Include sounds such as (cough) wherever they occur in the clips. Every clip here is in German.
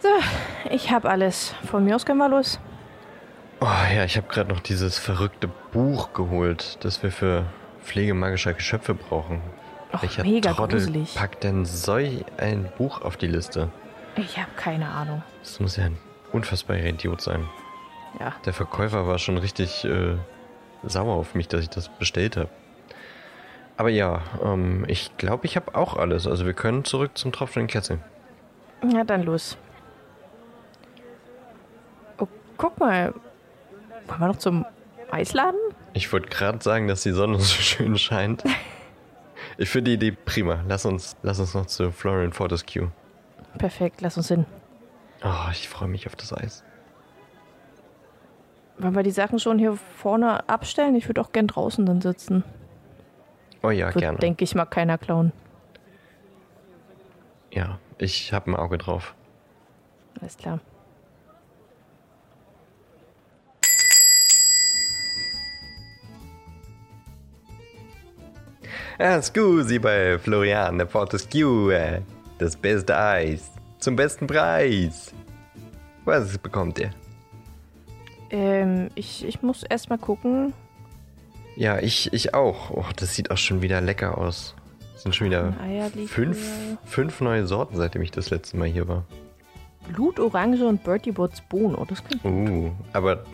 So, ich habe alles. Von mir aus können wir los. Oh ja, ich habe gerade noch dieses verrückte Buch geholt, das wir für Pflege magischer Geschöpfe brauchen. Och, Welcher mega Trottel gruselig. packt denn solch ein Buch auf die Liste? Ich habe keine Ahnung. Das muss ja ein unfassbarer Idiot sein. Ja. Der Verkäufer war schon richtig äh, sauer auf mich, dass ich das bestellt habe. Aber ja, ähm, ich glaube, ich habe auch alles. Also wir können zurück zum tropfenden Kessel. Na dann los. Guck mal. Wollen wir noch zum Eisladen? Ich wollte gerade sagen, dass die Sonne (laughs) so schön scheint. Ich finde die Idee prima. Lass uns, lass uns noch zu Florian Fortescue. Perfekt, lass uns hin. Oh, ich freue mich auf das Eis. Wollen wir die Sachen schon hier vorne abstellen? Ich würde auch gern draußen dann sitzen. Oh ja, gerne. Wird, denke ich mal, keiner klauen. Ja, ich habe ein Auge drauf. Alles klar. Ah, scusi bei Florian Fortescue. äh, Das beste Eis. Zum besten Preis. Was bekommt ihr? Ähm, ich, ich muss erst mal gucken. Ja, ich, ich auch. Oh, das sieht auch schon wieder lecker aus. Es sind schon wieder fünf, fünf neue Sorten, seitdem ich das letzte Mal hier war. Blut, Orange und Bertie Bots Bohnen. Oh, das klingt Uh, aber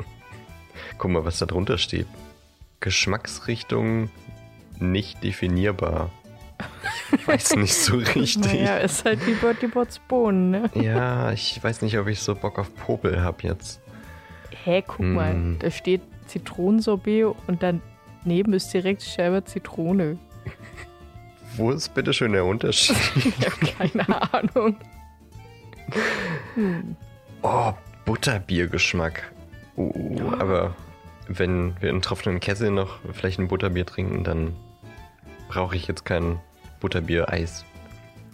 guck mal, was da drunter steht. Geschmacksrichtung nicht definierbar. Ich (laughs) weiß nicht so richtig. Naja, ist halt wie Bertie Bots Bohnen, ne? Ja, ich weiß nicht, ob ich so Bock auf Popel hab jetzt. Hä, guck mal. Mm. Da steht Zitronensorbet und daneben ist direkt Scheibe Zitrone. Wo ist bitte schön der Unterschied? (laughs) Ich habe keine Ahnung. Hm. Oh, Butterbiergeschmack. Uh, aber wenn wir in tropfenden Kessel noch vielleicht ein Butterbier trinken, dann brauche ich jetzt kein Butterbier-Eis.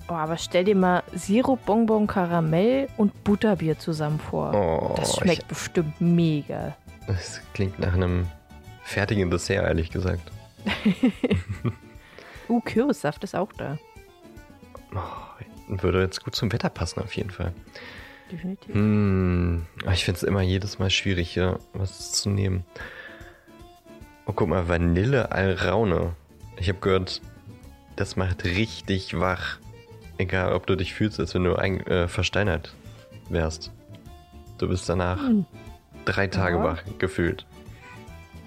Oh, aber stell dir mal Sirup, Bonbon, Karamell und Butterbier zusammen vor. Oh, das schmeckt bestimmt mega. Das klingt nach einem fertigen Dessert, ehrlich gesagt. (laughs) Uh, Kürbissaft ist auch da. Oh, würde jetzt gut zum Wetter passen, auf jeden Fall. Definitiv. Hm, aber ich finde es immer jedes Mal schwierig, hier was zu nehmen. Oh, guck mal, Vanille Alraune. Ich habe gehört, das macht richtig wach. Egal, ob du dich fühlst, als wenn du ein, äh, versteinert wärst. Du bist danach Hm. drei Tage Ja. wach gefühlt.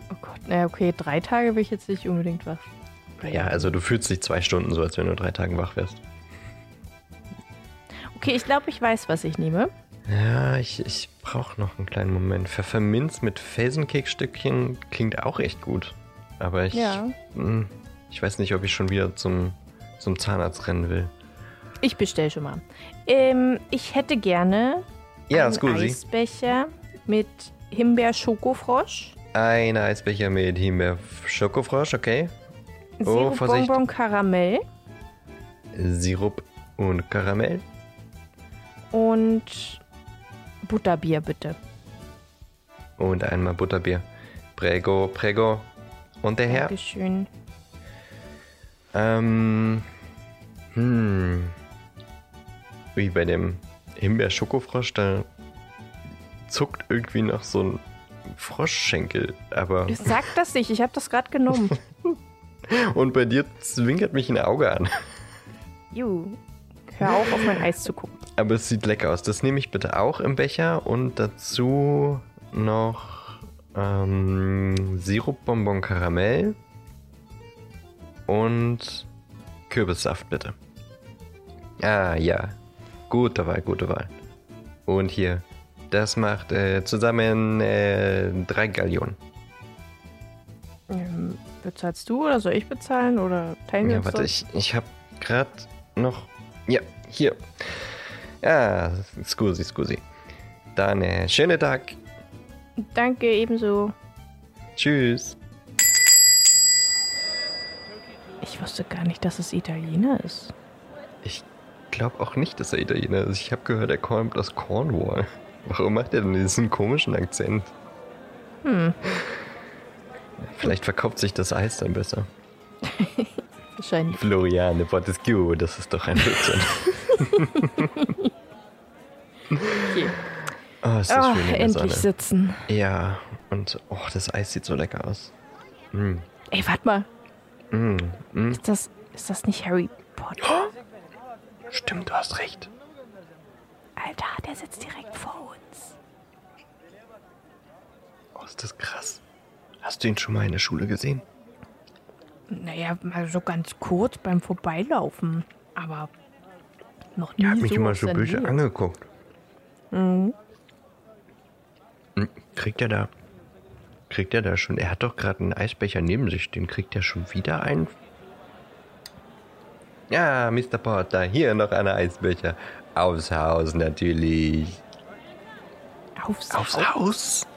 Oh Gott, naja, okay, drei Tage bin ich jetzt nicht unbedingt wach. Ja, also du fühlst dich zwei Stunden so, als wenn du drei Tagen wach wärst. Okay, ich glaube, ich weiß, was ich nehme. Ja, ich, ich brauche noch einen kleinen Moment. Pfefferminz mit Felsenkeksstückchen klingt auch echt gut. Aber ich, Ja. hm, ich weiß nicht, ob ich schon wieder zum, zum Zahnarzt rennen will. Ich bestell schon mal. Ähm, ich hätte gerne Ja, einen. Eisbecher mit Himbeer-Schokofrosch, Ein Eisbecher mit Himbeer Schokofrosch, okay. Oh, Sirup, Vorsicht. Bonbon, Karamell Sirup und Karamell. und Butterbier, bitte. Und einmal Butterbier. Prego, prego. Und der Herr? Dankeschön. Ähm. Hm. Wie bei dem Himbeer-Schokofrosch, da zuckt irgendwie noch so ein Froschschenkel. Aber. Sag das nicht, ich habe das gerade genommen. (laughs) Und bei dir zwinkert mich ein Auge an. (laughs) Juhu. Hör auf, auf mein Eis zu gucken. Aber es sieht lecker aus. Das nehme ich bitte auch im Becher und dazu noch ähm, Sirupbonbon Karamell und Kürbissaft bitte. Ah ja, gute Wahl, gute Wahl. Und hier, das macht äh, zusammen äh, drei Gallionen. Ähm, bezahlst du oder soll ich bezahlen oder teilen wir Ja, uns warte, ich, ich habe gerade noch. Ja, hier. Ja, scusi, scusi. Dann äh, schönen Tag. Danke, ebenso. Tschüss. Ich wusste gar nicht, dass es Italiener ist. Ich glaube auch nicht, dass er Italiener ist. Ich habe gehört, er kommt aus Cornwall. Warum macht er denn diesen komischen Akzent? Hm, Vielleicht verkauft sich das Eis dann besser. (laughs) wahrscheinlich. Floriane Fortescue, das ist doch ein Blödsinn. (laughs) Okay. Oh, ist das Oh, schön endlich Sonne. sitzen. Ja, und oh, das Eis sieht so lecker aus. Mm, Ey, warte mal. Mm, mm. Ist das, ist das nicht Harry Potter? (gasps) Stimmt, du hast recht. Alter, der sitzt direkt vor uns. Oh, ist das krass. Hast du ihn schon mal in der Schule gesehen? Naja, mal so ganz kurz beim Vorbeilaufen. Aber noch nie Er hat mich so immer so böse angeguckt. Mhm. Hm, Kriegt er da. Kriegt er da schon. Er hat doch gerade einen Eisbecher neben sich. Den kriegt er schon wieder ein. Ja, Mr. Potter, hier noch ein Eisbecher. Aufs Haus natürlich. Aufs, Aufs Haus. Haus?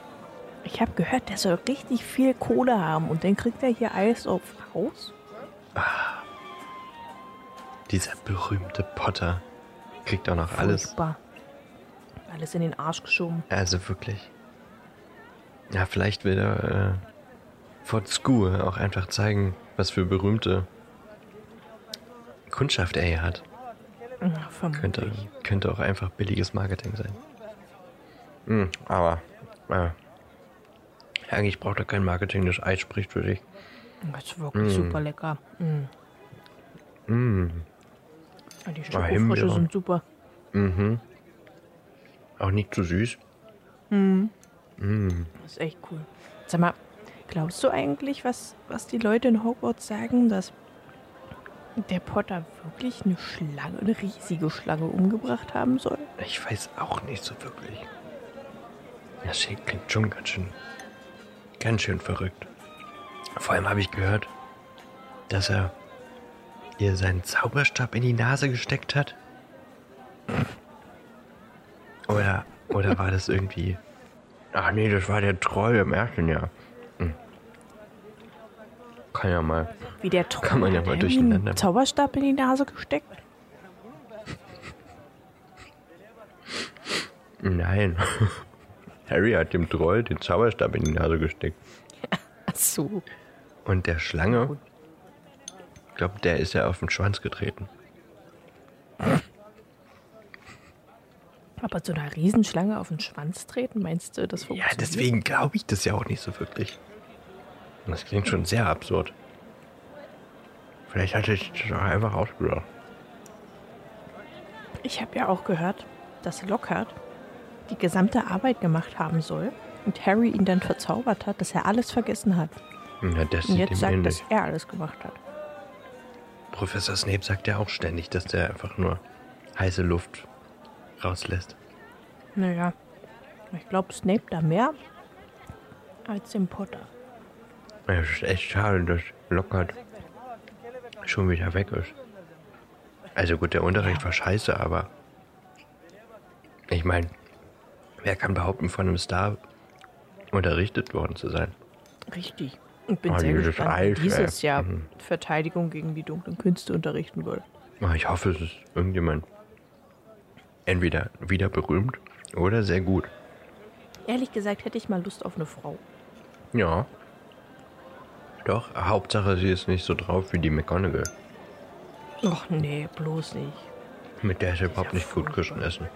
Ich habe gehört, der soll richtig viel Kohle haben und dann kriegt er hier Eis aufs Haus. Dieser berühmte Potter. Kriegt auch noch alles. Furchtbar. Alles in den Arsch geschoben. Also wirklich. Ja, vielleicht will er äh, vor School auch einfach zeigen, was für berühmte Kundschaft er hier hat. Ja. Könnte, könnte auch einfach billiges Marketing sein. Hm, aber äh, eigentlich braucht er kein Marketing, das Eis spricht für sich. Das ist wirklich super lecker. Mm. Mm, Die Ah. Schokofrösche sind super. mhm. Auch nicht zu süß. Das ist echt cool. Sag mal, glaubst du eigentlich, was, was die Leute in Hogwarts sagen, dass der Potter wirklich eine Schlange, eine riesige Schlange umgebracht haben soll? Ich weiß auch nicht so wirklich. Das klingt schon ganz schön, ganz schön verrückt. Vor allem habe ich gehört, dass er ihr seinen Zauberstab in die Nase gesteckt hat. Oder, oder war das irgendwie... Ach nee, das war der Troll im ersten Jahr. Hm. Kann ja mal. Wie der Troll Kann man ja mal durcheinander- Zauberstab in die Nase gesteckt? Nein. (laughs) Harry hat dem Troll den Zauberstab in die Nase gesteckt. Ach so. Und der Schlange, ich glaube, der ist ja auf den Schwanz getreten. Aber so einer Riesenschlange auf den Schwanz treten, meinst du, das Ja, funktioniert? deswegen glaube ich das ja auch nicht so wirklich. Das klingt schon sehr absurd. Vielleicht hatte ich das auch einfach ausgedacht. Ich habe ja auch gehört, dass Lockhart die gesamte Arbeit gemacht haben soll und Harry ihn dann verzaubert hat, dass er alles vergessen hat. Ja, das Und jetzt sagt, ähnlich. dass er alles gemacht hat. Professor Snape sagt ja auch ständig, dass der einfach nur heiße Luft rauslässt. Naja, ich glaube Snape da mehr als dem Potter. Ja, Es ist echt schade, dass Lockhart schon wieder weg ist. Also gut, der Unterricht war scheiße, aber ich meine, wer kann behaupten, von einem Star unterrichtet worden zu sein? Richtig. Und bin Oh, sehr gespannt, wie dieses ey. Jahr Mhm. Verteidigung gegen die dunklen Künste unterrichten wird. Ah, Ich hoffe, es ist irgendjemand entweder wieder berühmt oder sehr gut. Ehrlich gesagt hätte ich mal Lust auf eine Frau. Ja. Doch, Hauptsache, sie ist nicht so drauf wie die McGonagall. Och nee, bloß nicht. Mit der ist überhaupt Ja, nicht gut essen.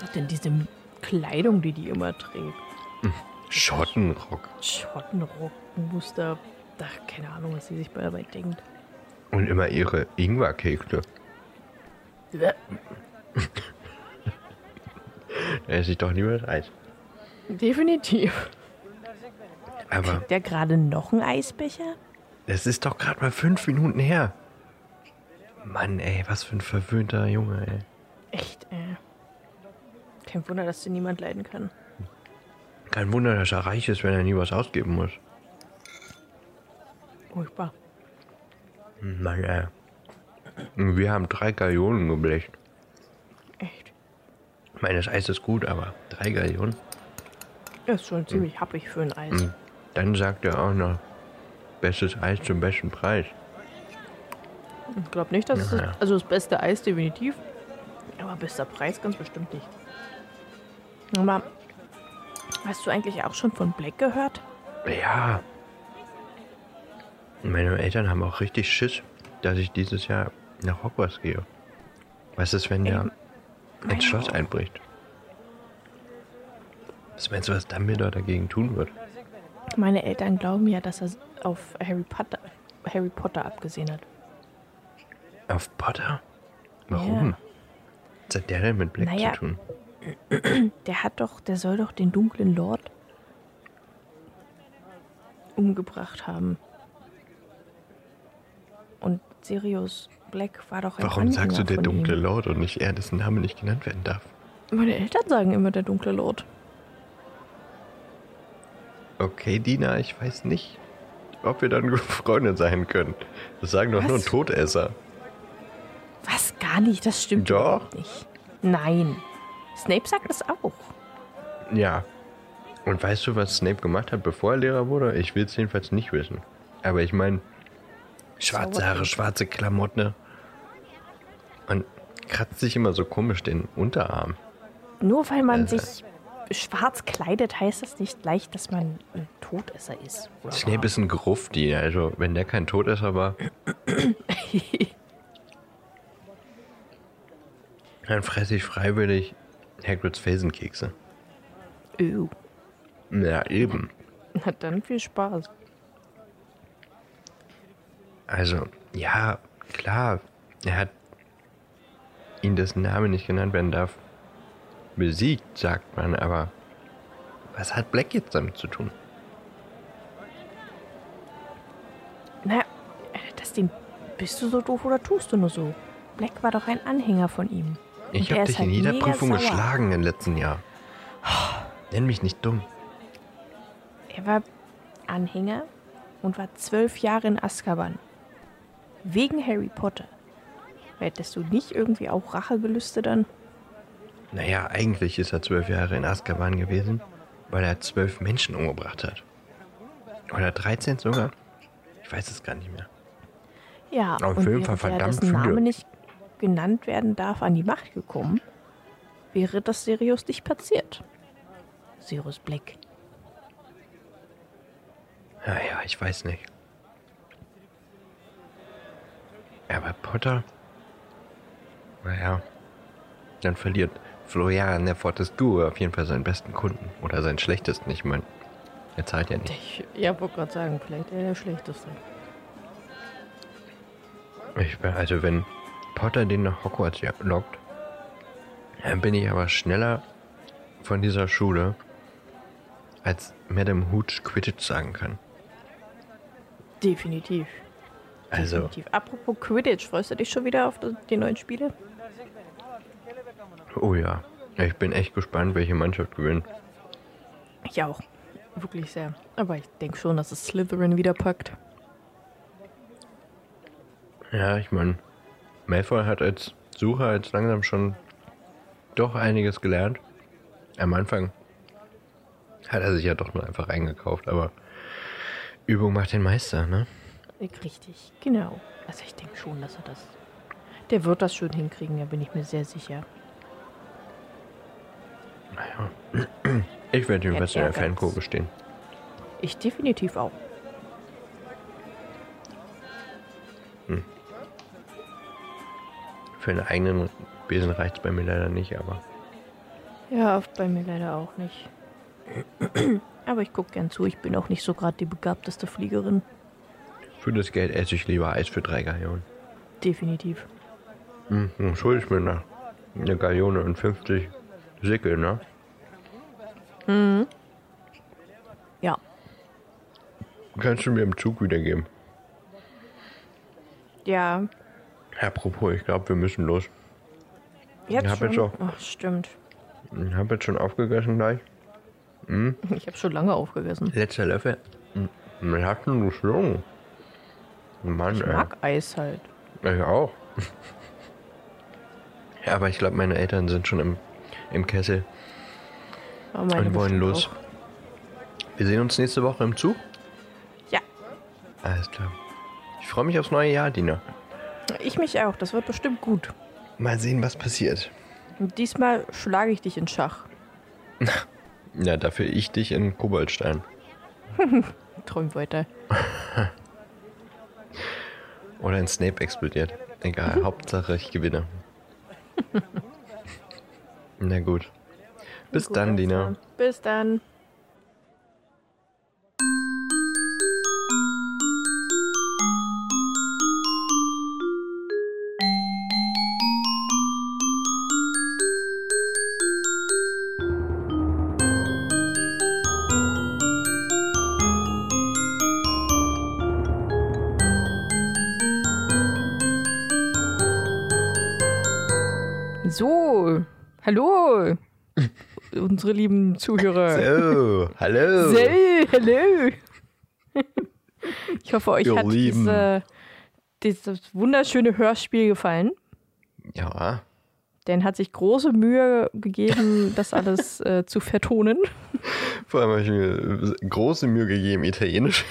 Was denn diese Kleidung, die die immer trägt? Schottenrock. Schottenrockmuster. Ach, keine Ahnung, was sie sich bei dabei denkt. Und immer ihre Ingwerkekse. (laughs) Esse ich doch das Eis. Definitiv. Aber Der gerade noch ein Eisbecher? es ist doch gerade mal fünf Minuten her. Mann, ey, was für ein verwöhnter Junge, ey. Echt, ey. Kein Wunder, dass den niemand leiden kann. Kein Wunder, dass er reich ist, wenn er nie was ausgeben muss. Furchtbar. Mann, ey. Wir haben drei Gallionen geblecht. Ich meine, das Eis ist gut, aber drei Gallionen? Das ist schon ziemlich happig für ein Eis. Und dann sagt er auch noch, bestes Eis zum besten Preis. Ich glaube nicht, dass es Naja. das, also das beste Eis definitiv. Aber bester Preis ganz bestimmt nicht. Aber hast du eigentlich auch schon von Black gehört? Ja. Meine Eltern haben auch richtig Schiss, dass ich dieses Jahr nach Hogwarts gehe. Was ist, wenn der ins Schloss einbricht. Was meinst du, was Dumbledore dagegen tun wird? Meine Eltern glauben ja, dass er auf Harry Potter, Harry Potter abgesehen hat. Auf Potter? Warum? Ja. Was hat der denn mit Black Naja. zu tun? (clears throat) Der hat doch, der soll doch den dunklen Lord umgebracht haben. Und Sirius Black war doch ein Warum sagst du Anhänger der dunkle ihm. Lord und nicht er, dessen Name nicht genannt werden darf? Meine Eltern sagen immer der dunkle Lord. Okay, Dina, ich weiß nicht, ob wir dann (laughs) Freunde sein können. Das sagen doch nur Was? Todesser. Was? Gar nicht, das stimmt Doch. nicht. Nein. Snape sagt das auch. Ja. Und weißt du, was Snape gemacht hat, bevor er Lehrer wurde? Ich will es jedenfalls nicht wissen. Aber ich meine, schwarze Haare, schwarze Klamotten. Und kratzt sich immer so komisch den Unterarm. Nur weil man Also- sich schwarz kleidet, heißt das nicht gleich, dass man ein Todesser ist. Snape ist ein Grufti, also wenn der kein Todesser war, (coughs) dann fresse ich freiwillig Hagrids Felsenkekse. Öh. Ja, eben. Na dann viel Spaß. Also, ja, klar, er hat ihn dessen Name nicht genannt werden darf, besiegt, sagt man, aber was hat Black jetzt damit zu tun? Na, das Ding, bist du so doof oder tust du nur so? Black war doch ein Anhänger von ihm. Ich Und habe dich halt in jeder mega Prüfung sauer. geschlagen im letzten Jahr. Nenn mich nicht dumm. Er war Anhänger und war zwölf Jahre in Azkaban. Wegen Harry Potter. Hättest du nicht irgendwie auch Rachegelüste dann? Naja, eigentlich ist er zwölf Jahre in Azkaban gewesen, weil er zwölf Menschen umgebracht hat. Oder 13 sogar? Ich weiß es gar nicht mehr. Ja, Auf jeden Fall verdammt dessen Name nicht genannt werden darf, an die Macht gekommen, wäre das Sirius nicht passiert. Sirius Black. Naja, ich weiß nicht. Aber Potter? Naja, dann verliert Florian der Fortescue auf jeden Fall seinen besten Kunden. Oder seinen schlechtesten, ich meine. Er zahlt ja nicht. Ich, ja, wollte gerade sagen, vielleicht eher der schlechteste. Ich, also wenn Potter den nach Hogwarts lockt, dann bin ich aber schneller von dieser Schule, als Madame Hooch Quidditch sagen kann. Definitiv. Also, Definitiv. Apropos Quidditch, freust du dich schon wieder auf die- neuen Spiele? oh ja. Ich bin echt gespannt, welche Mannschaft gewinnt. Ich auch. Wirklich sehr. Aber ich denke schon, dass es Slytherin wieder packt. Ja, ich meine, Malfoy hat als Sucher jetzt langsam schon doch einiges gelernt. Am Anfang hat er sich ja doch nur einfach eingekauft, aber Übung macht den Meister, ne? Richtig, genau. Also ich denke schon, dass er das. Der wird das schon hinkriegen, da bin ich mir sehr sicher. Naja. Ich werde Er jedenfalls hat in der. Fankurve stehen. Ich definitiv auch. Für einen eigenen Besen reicht es bei mir leider nicht, aber Ja, bei mir leider auch nicht. (clears throat) Aber ich gucke gern zu, ich bin auch nicht so gerade die begabteste Fliegerin. Für das Geld esse ich lieber Eis für drei Gallionen. Definitiv. Hm, dann schuld ich mir nach eine Gallione und 50 Sickel, ne? Ja, Kannst du mir im Zug wiedergeben? ja, Apropos, ich glaube, wir müssen los. jetzt hab schon. jetzt auch- Ach, stimmt. Ich habe jetzt schon aufgegessen gleich. Ich habe schon lange aufgegessen. Letzter Löffel. Hm, Wir hatten geschlungen. Mann, Ich ey. mag Eis halt. Ich auch. (laughs) ja, aber ich glaube, meine Eltern sind schon im, im Kessel meine und wollen los. auch. Wir sehen uns nächste Woche im Zug. Ja, Alles klar. Ich freue mich aufs neue Jahr, Dina. ich mich auch. Das wird bestimmt gut. Mal sehen, was passiert. Und diesmal schlage ich dich in Schach. (laughs) Ja, dafür ich dich in Koboldstein. (laughs) Träum weiter. Oder in Snape explodiert. Egal, (laughs) Hauptsache ich gewinne. (laughs) Na gut. Bis Gut, dann, Dina. Bis dann. Unsere lieben Zuhörer. So, hallo. So, hallo. Ich hoffe, euch Ihr hat diese, dieses wunderschöne Hörspiel gefallen. Ja, Dan hat sich große Mühe gegeben, das alles äh, zu vertonen. vor allem habe ich mir große Mühe gegeben, Italienisch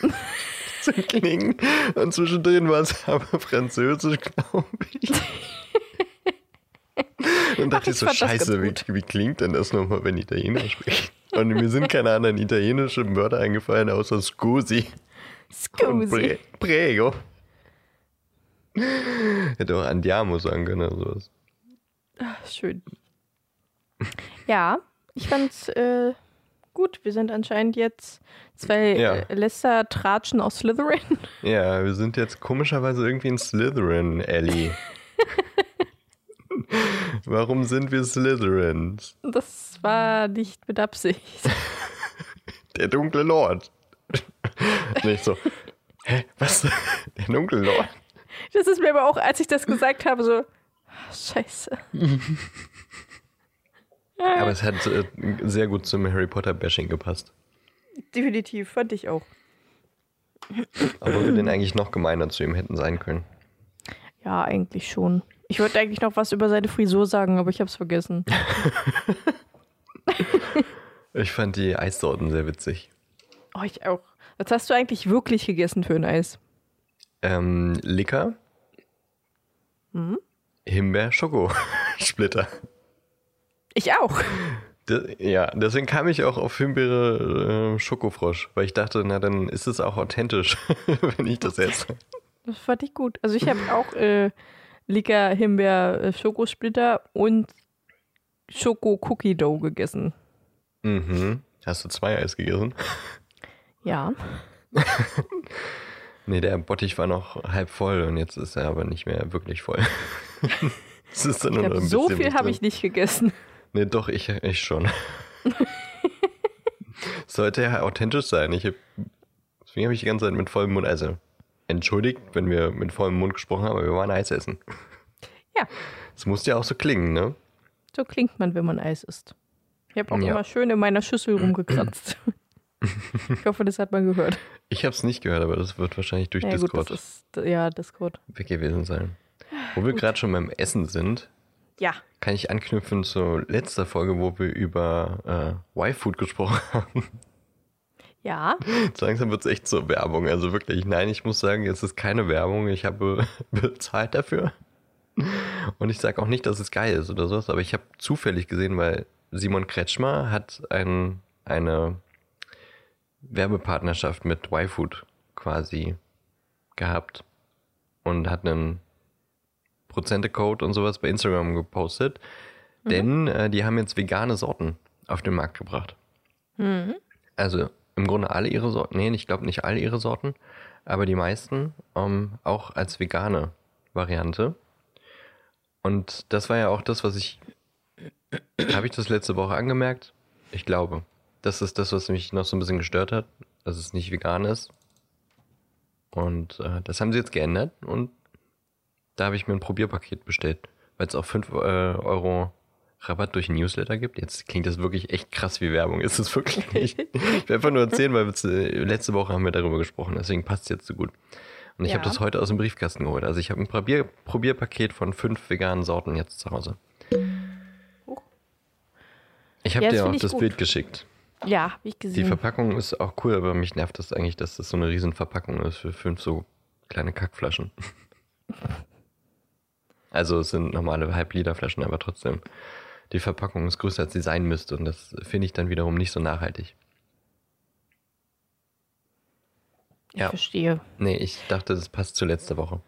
(laughs) zu klingen. Und zwischendrin war es aber Französisch, glaube ich. (laughs) (laughs) Und dachte ich ich so, scheiße, wie, wie klingt denn das nochmal, wenn Italiener spricht? Und mir sind keine anderen italienischen Wörter eingefallen, außer Scusi Scusi. Pre Prego. Hätte auch Andiamo sagen können oder sowas. Schön. Ja, ich fand's äh, gut. Wir sind anscheinend jetzt zwei Ja. äh, Läster-Tratschen aus Slytherin. Ja, wir sind jetzt komischerweise irgendwie in Slytherin, Ellie. (laughs) (laughs) Warum sind wir Slytherins? Das war nicht mit Absicht. (laughs) Der dunkle Lord. (laughs) Nicht so. Hä, was? Der dunkle Lord? Das ist mir aber auch, als ich das gesagt habe, so, ah, scheiße. Aber es hat äh, sehr gut zum Harry Potter Bashing gepasst. Definitiv, fand ich auch. Obwohl wir denn eigentlich noch gemeiner zu ihm hätten sein können. Ja, eigentlich schon. Ich wollte eigentlich noch was über seine Frisur sagen, aber ich hab's vergessen. (laughs) Ich fand die Eissorten sehr witzig. Oh, ich auch. Was hast du eigentlich wirklich gegessen für ein Eis? Ähm, Licker. Himbeer, Schoko, (laughs) Splitter. Ich auch. De- Ja, deswegen kam ich auch auf Himbeere äh, Schokofrosch, weil ich dachte, na dann ist es auch authentisch, (laughs) wenn ich das esse. Das fand ich gut. Also ich habe auch äh, Licker, Himbeer, äh, Schokosplitter und Schoko-Cookie-Dough gegessen. Mhm. Hast du zwei Eis gegessen? Ja. (laughs) Nee, der Bottich war noch halb voll und jetzt ist er aber nicht mehr wirklich voll. (laughs) Es ist dann Ich nur glaub, so viel habe ich nicht gegessen. Nee, doch, ich, ich schon. (laughs) Sollte ja authentisch sein. Ich hab, deswegen habe ich die ganze Zeit mit vollem Mund, also entschuldigt, wenn wir mit vollem Mund gesprochen haben, aber wir waren Eis essen. Ja, Es muss ja auch so klingen, ne? so klingt man, wenn man Eis isst. Ich habe auch Ja. immer schön in meiner Schüssel rumgekratzt. ich hoffe, das hat man gehört. Ich habe es nicht gehört, aber das wird wahrscheinlich durch Ja, gut, Discord das ist, ja, Discord. weg gewesen sein. Wo wir gerade schon beim Essen sind, Ja, kann ich anknüpfen zur letzter Folge, wo wir über äh, Y-Food gesprochen (laughs) haben. Ja, So langsam wird es echt zur Werbung. Also wirklich, nein, ich muss sagen, es ist keine Werbung. Ich habe (laughs) bezahlt dafür. Und ich sage auch nicht, dass es geil ist oder sowas, aber ich habe zufällig gesehen, weil Simon Kretschmer hat ein, eine Werbepartnerschaft mit Y-Food quasi gehabt und hat einen Prozentecode und sowas bei Instagram gepostet, denn äh, die haben jetzt vegane Sorten auf den Markt gebracht. Also im Grunde alle ihre Sorten, nee, ich glaube nicht alle ihre Sorten, aber die meisten ähm, auch als vegane Variante. Und das war ja auch das, was ich, habe ich das letzte Woche angemerkt? Ich glaube. Das ist das, was mich noch so ein bisschen gestört hat, dass es nicht vegan ist. Und äh, das haben sie jetzt geändert und da habe ich mir ein Probierpaket bestellt, weil es auch 5 äh, Euro Rabatt durch Newsletter gibt. Jetzt klingt das wirklich echt krass wie Werbung. Ist es wirklich nicht. Ich will einfach nur erzählen, weil wir, letzte Woche haben wir darüber gesprochen, deswegen passt es jetzt so gut. Und ich Ja. habe das heute aus dem Briefkasten geholt. Also ich habe ein Probier Probierpaket von fünf veganen Sorten jetzt zu Hause. Huch. Ich habe Ja, dir auch das gut. Bild geschickt. ja, habe ich Die gesehen. Verpackung ist auch cool, aber mich nervt das eigentlich, dass das so eine riesen Verpackung ist für fünf so kleine Kackflaschen. (laughs) Also es sind normale Halb-Liter-Flaschen, aber trotzdem, die Verpackung ist größer, als sie sein müsste und das finde ich dann wiederum nicht so nachhaltig. ich ja. verstehe. Nee, ich dachte, das passt zu letzter Woche.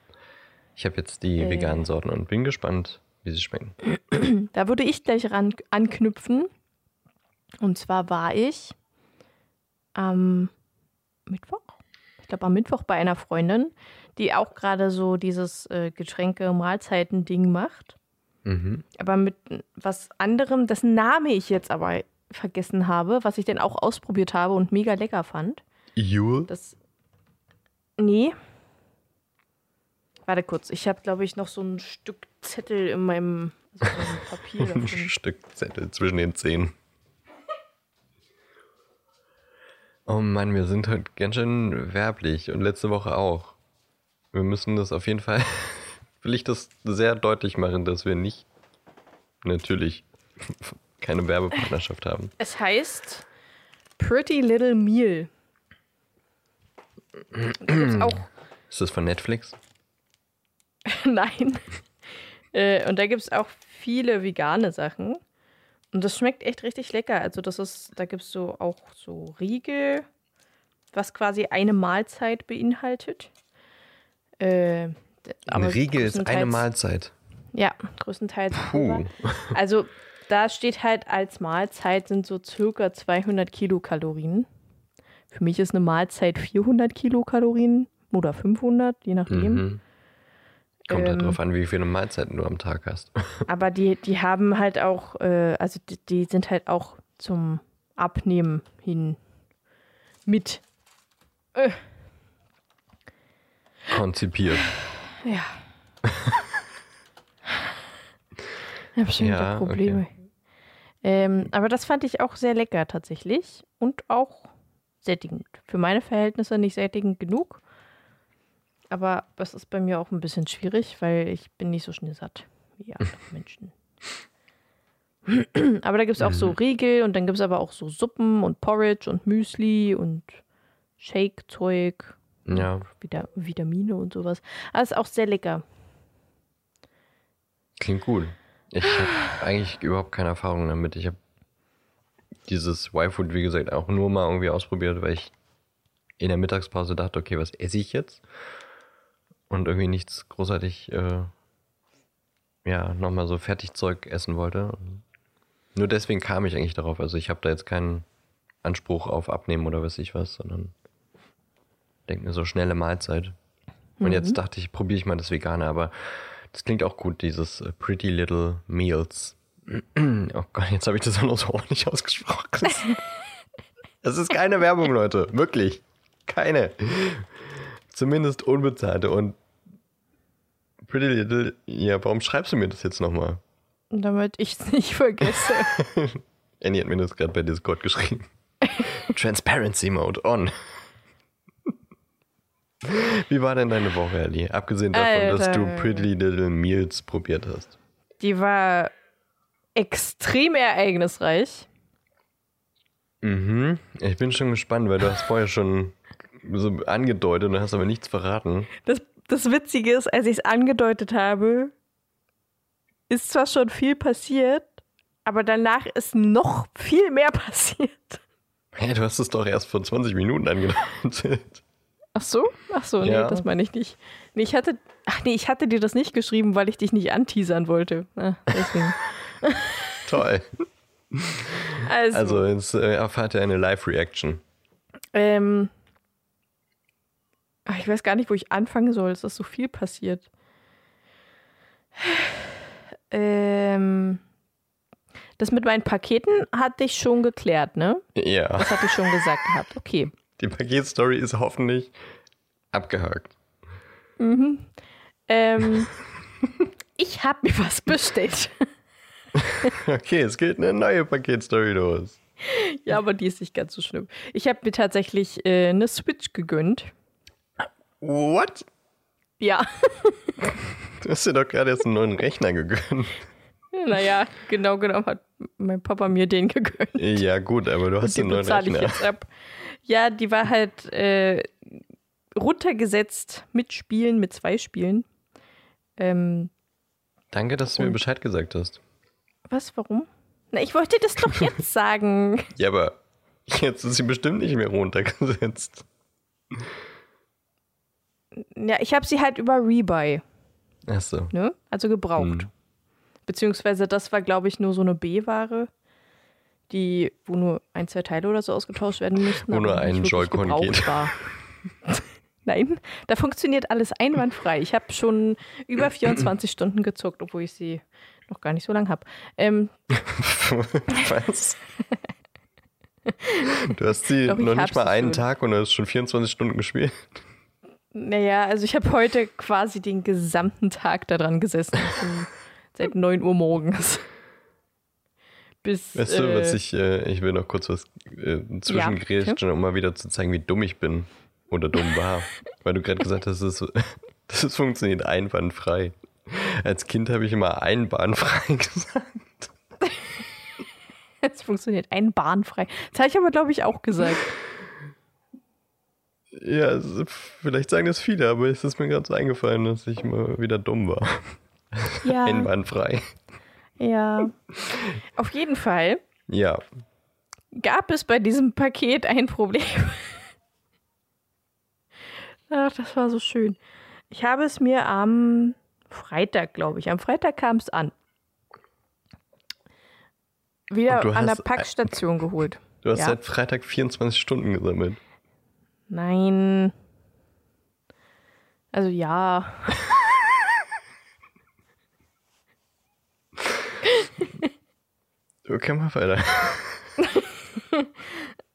Ich habe jetzt die Äh. veganen Sorten und bin gespannt, wie sie schmecken. (clears throat) Da würde ich gleich ran anknüpfen. Und zwar war ich am Mittwoch, ich glaube am Mittwoch bei einer Freundin, die auch gerade so dieses äh, Getränke-Mahlzeiten-Ding macht. Mhm. Aber mit was anderem, dessen Name ich jetzt aber vergessen habe, was ich dann auch ausprobiert habe und mega lecker fand. Jule? Das. Nee. Warte kurz, ich habe, glaube ich, noch so ein Stück Zettel in meinem also so ein (laughs) Papier Ein. Stück Zettel zwischen den Zehen. Oh Mann, wir sind heute ganz schön werblich und letzte Woche auch. Wir müssen das auf jeden Fall, will ich das sehr deutlich machen, dass wir nicht natürlich (laughs) keine Werbepartnerschaft haben. Es heißt Pretty Little Meal. Da auch (clears throat) Ist das von Netflix? (laughs) Nein. äh, und da gibt es auch viele vegane Sachen. Und das schmeckt echt richtig lecker. Also das ist, da gibt es so auch so Riegel, was quasi eine Mahlzeit beinhaltet. Äh, Ein Riegel ist eine Mahlzeit. Ja, größtenteils. Puh. Also da steht halt als Mahlzeit sind so circa 200 Kilokalorien. Für mich ist eine Mahlzeit 400 Kilokalorien oder 500, je nachdem. Mhm. Kommt halt Ähm, drauf an, wie viele Mahlzeiten du am Tag hast. (laughs) Aber die, die haben halt auch, äh, also die, die sind halt auch zum Abnehmen hin mit. Äh, Konzipiert. Ja. (laughs) ich habe schon Ja, wieder Probleme. Ähm, aber das fand ich auch sehr lecker tatsächlich und auch sättigend. Für meine Verhältnisse nicht sättigend genug. Aber das ist bei mir auch ein bisschen schwierig, weil ich bin nicht so schnell satt wie andere (laughs) Menschen. (clears throat) Aber da gibt es auch so Riegel und dann gibt es aber auch so Suppen und Porridge und Müsli und Shake-Zeug, Ja, Vita Vitamine und sowas. Aber ist auch sehr lecker. klingt gut. Ich habe (sighs) eigentlich überhaupt keine Erfahrung damit. Ich habe dieses Y-Food, wie gesagt, auch nur mal irgendwie ausprobiert, weil ich in der Mittagspause dachte, okay, was esse ich jetzt? Und irgendwie nichts großartig, äh, ja, nochmal so Fertigzeug essen wollte. Nur deswegen kam ich eigentlich darauf. Also ich habe da jetzt keinen Anspruch auf Abnehmen oder weiß ich was, sondern denke mir so schnelle Mahlzeit. Und jetzt dachte ich, probiere ich mal das Vegane, aber das klingt auch gut, dieses äh, Pretty Little Meals. (clears throat) Oh Gott, jetzt habe ich das auch noch so (laughs) ordentlich ausgesprochen. Das ist keine Werbung, Leute. Wirklich. Keine. Zumindest unbezahlte. Und Pretty Little, ja, warum schreibst du mir das jetzt nochmal? Damit ich es nicht vergesse. (laughs) Annie hat mir das gerade bei Discord geschrieben. (laughs) Transparency Mode on. Wie war denn deine Woche, Ellie? Abgesehen davon, dass du Alter. Pretty Little Meals probiert hast. Die war extrem ereignisreich. Mhm. Ich bin schon gespannt, weil du hast vorher schon so angedeutet und hast aber nichts verraten. Das, das Witzige ist, als ich es angedeutet habe, ist zwar schon viel passiert, aber danach ist noch viel mehr (laughs) passiert. Hey, du hast es doch erst vor 20 Minuten angedeutet. Ach so? Ach so, nee, Ja. das meine ich nicht. Nee, ich hatte, ach nee, ich hatte dir das nicht geschrieben, weil ich dich nicht anteasern wollte. Ah, deswegen. (laughs) Toll. Also, Also, jetzt äh, erfahrt ihr eine Live-Reaction. ähm, ach, ich weiß gar nicht, wo ich anfangen soll. Es ist so viel passiert. Ähm, das mit meinen Paketen hatte ich schon geklärt, ne? Ja, Das hatte ich schon gesagt gehabt. Okay. Die Paketstory ist hoffentlich abgehakt. Ähm, (laughs) ich habe mir was bestellt. (laughs) Okay, es geht eine neue Paketstory los. ja, aber die ist nicht ganz so schlimm. Ich habe mir tatsächlich äh, eine Switch gegönnt. What? Ja, (laughs) Du hast dir doch gerade erst einen neuen Rechner gegönnt. naja, genau genommen hat mein Papa mir den gegönnt. Ja, gut, aber du hast einen neuen bezahle ich Rechner. jetzt ab. Ja, die war halt äh, runtergesetzt mit Spielen, mit zwei Spielen. Ähm, Danke, dass du mir Bescheid gesagt hast. was, warum? Na, ich wollte das doch jetzt (laughs) sagen. Ja, aber jetzt ist sie bestimmt nicht mehr runtergesetzt. Ja, ich habe sie halt über Rebuy, Achso. ne? Also gebraucht. Hm. Beziehungsweise das war, glaube ich, nur so eine B-Ware, die, wo nur ein, zwei Teile oder so ausgetauscht werden mussten. Wo nur ein Joy-Con geht. War. (laughs) Nein, da funktioniert alles einwandfrei. Ich habe schon über 24 Stunden gezockt, obwohl ich sie noch gar nicht so lange habe. Ähm, (laughs) Was? Du hast sie (laughs) Doch, noch nicht mal einen schon. Tag und du hast schon 24 Stunden gespielt. naja, also ich habe heute quasi den gesamten Tag daran gesessen. Seit 9 Uhr morgens. Bis. Weißt du, was äh, ich, äh, ich will noch kurz was äh, zwischengrätschen, um mal wieder zu zeigen, wie dumm ich bin. Oder dumm war. (laughs) Weil du gerade gesagt hast, es, das funktioniert einwandfrei. Als Kind habe ich immer einbahnfrei (laughs) gesagt. Es funktioniert einbahnfrei. Das habe ich aber, glaube ich, auch gesagt. Ja, vielleicht sagen das viele, aber es ist mir gerade so eingefallen, dass ich mal wieder dumm war. Ja. (laughs) Einwandfrei. Ja. (laughs) Auf jeden Fall Ja. gab es bei diesem Paket ein Problem. Ach, das war so schön. Ich habe es mir am Freitag, glaube ich, am Freitag kam es an. Wieder an der Packstation geholt. (laughs) Du hast Ja. seit Freitag 24 Stunden gesammelt. Nein. Also ja. Okay, mal weiter. (laughs)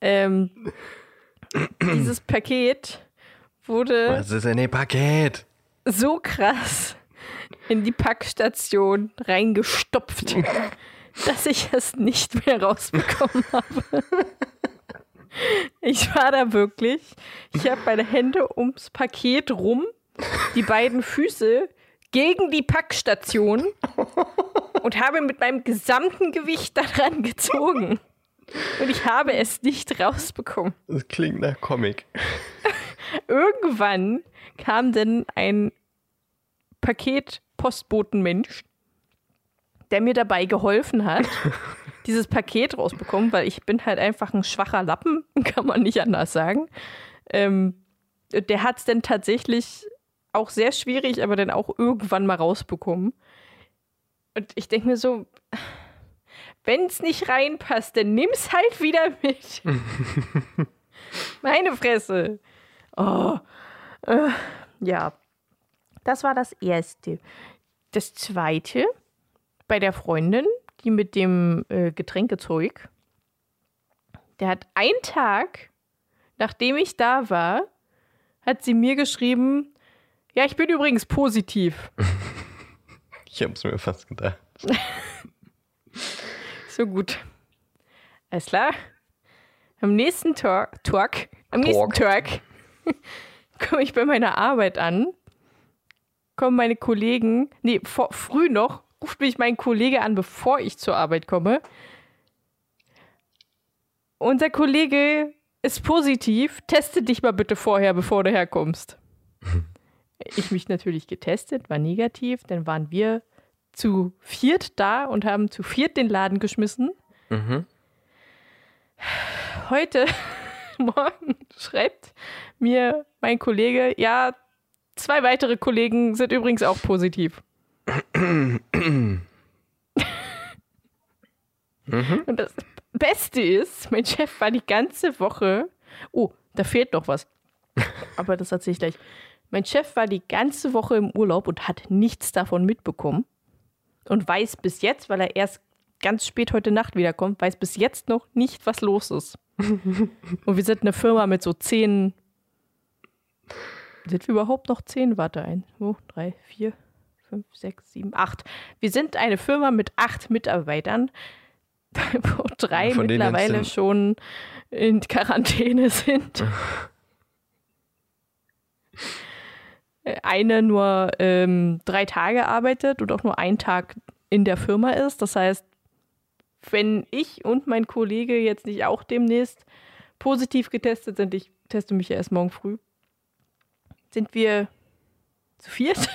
Ähm, dieses Paket wurde Was ist denn ein Paket? so krass in die Packstation reingestopft, (laughs) dass ich es nicht mehr rausbekommen habe. Ich war da wirklich. Ich habe meine Hände ums Paket rum, die beiden Füße gegen die Packstation (laughs) und habe mit meinem gesamten Gewicht (laughs) daran gezogen. Und ich habe es nicht rausbekommen. Das klingt nach Comic. (laughs) Irgendwann kam dann ein Paket-Postbotenmensch, der mir dabei geholfen hat, (laughs) dieses Paket rausbekommen, weil ich bin halt einfach ein schwacher Lappen, kann man nicht anders sagen. Ähm, der hat es dann tatsächlich auch sehr schwierig, aber dann auch irgendwann mal rausbekommen. Und ich denke mir so, wenn es nicht reinpasst, dann nimm's halt wieder mit. (laughs) Meine Fresse. Oh. Äh, ja. Das war das Erste. Das Zweite, bei der Freundin, die mit dem äh, Getränkezeug, der hat einen Tag, nachdem ich da war, hat sie mir geschrieben, ja, ich bin übrigens positiv. (laughs) Ich hab's mir fast gedacht. (laughs) So gut. Alles klar. Am nächsten Talk, Talk am nächsten Talk (laughs) komme ich bei meiner Arbeit an, kommen meine Kollegen, nee, vor, früh noch, ruft mich mein Kollege an, bevor ich zur Arbeit komme. Unser Kollege ist positiv, teste dich mal bitte vorher, bevor du herkommst. (laughs) Ich mich natürlich getestet, war negativ, dann waren wir zu viert da und haben zu viert den Laden geschmissen. Mhm. Heute (laughs) Morgen schreibt mir mein Kollege, ja, zwei weitere Kollegen sind übrigens auch positiv. Und das Beste ist, mein Chef war die ganze Woche. Oh, da fehlt noch was. Aber das erzähle ich gleich. Mein Chef war die ganze Woche im Urlaub und hat nichts davon mitbekommen. Und weiß bis jetzt, weil er erst ganz spät heute Nacht wiederkommt, weiß bis jetzt noch nicht, was los ist. (laughs) und wir sind eine Firma mit so zehn. Sind wir überhaupt noch zehn? Warte, ein, zwei, drei, vier, fünf, sechs, sieben, acht. Wir sind eine Firma mit acht Mitarbeitern, (laughs) wo drei Von denen mittlerweile schon in Quarantäne sind. (laughs) Eine nur ähm, drei Tage arbeitet und auch nur einen Tag in der Firma ist. Das heißt, wenn ich und mein Kollege jetzt nicht auch demnächst positiv getestet sind, ich teste mich ja erst morgen früh, sind wir zu viert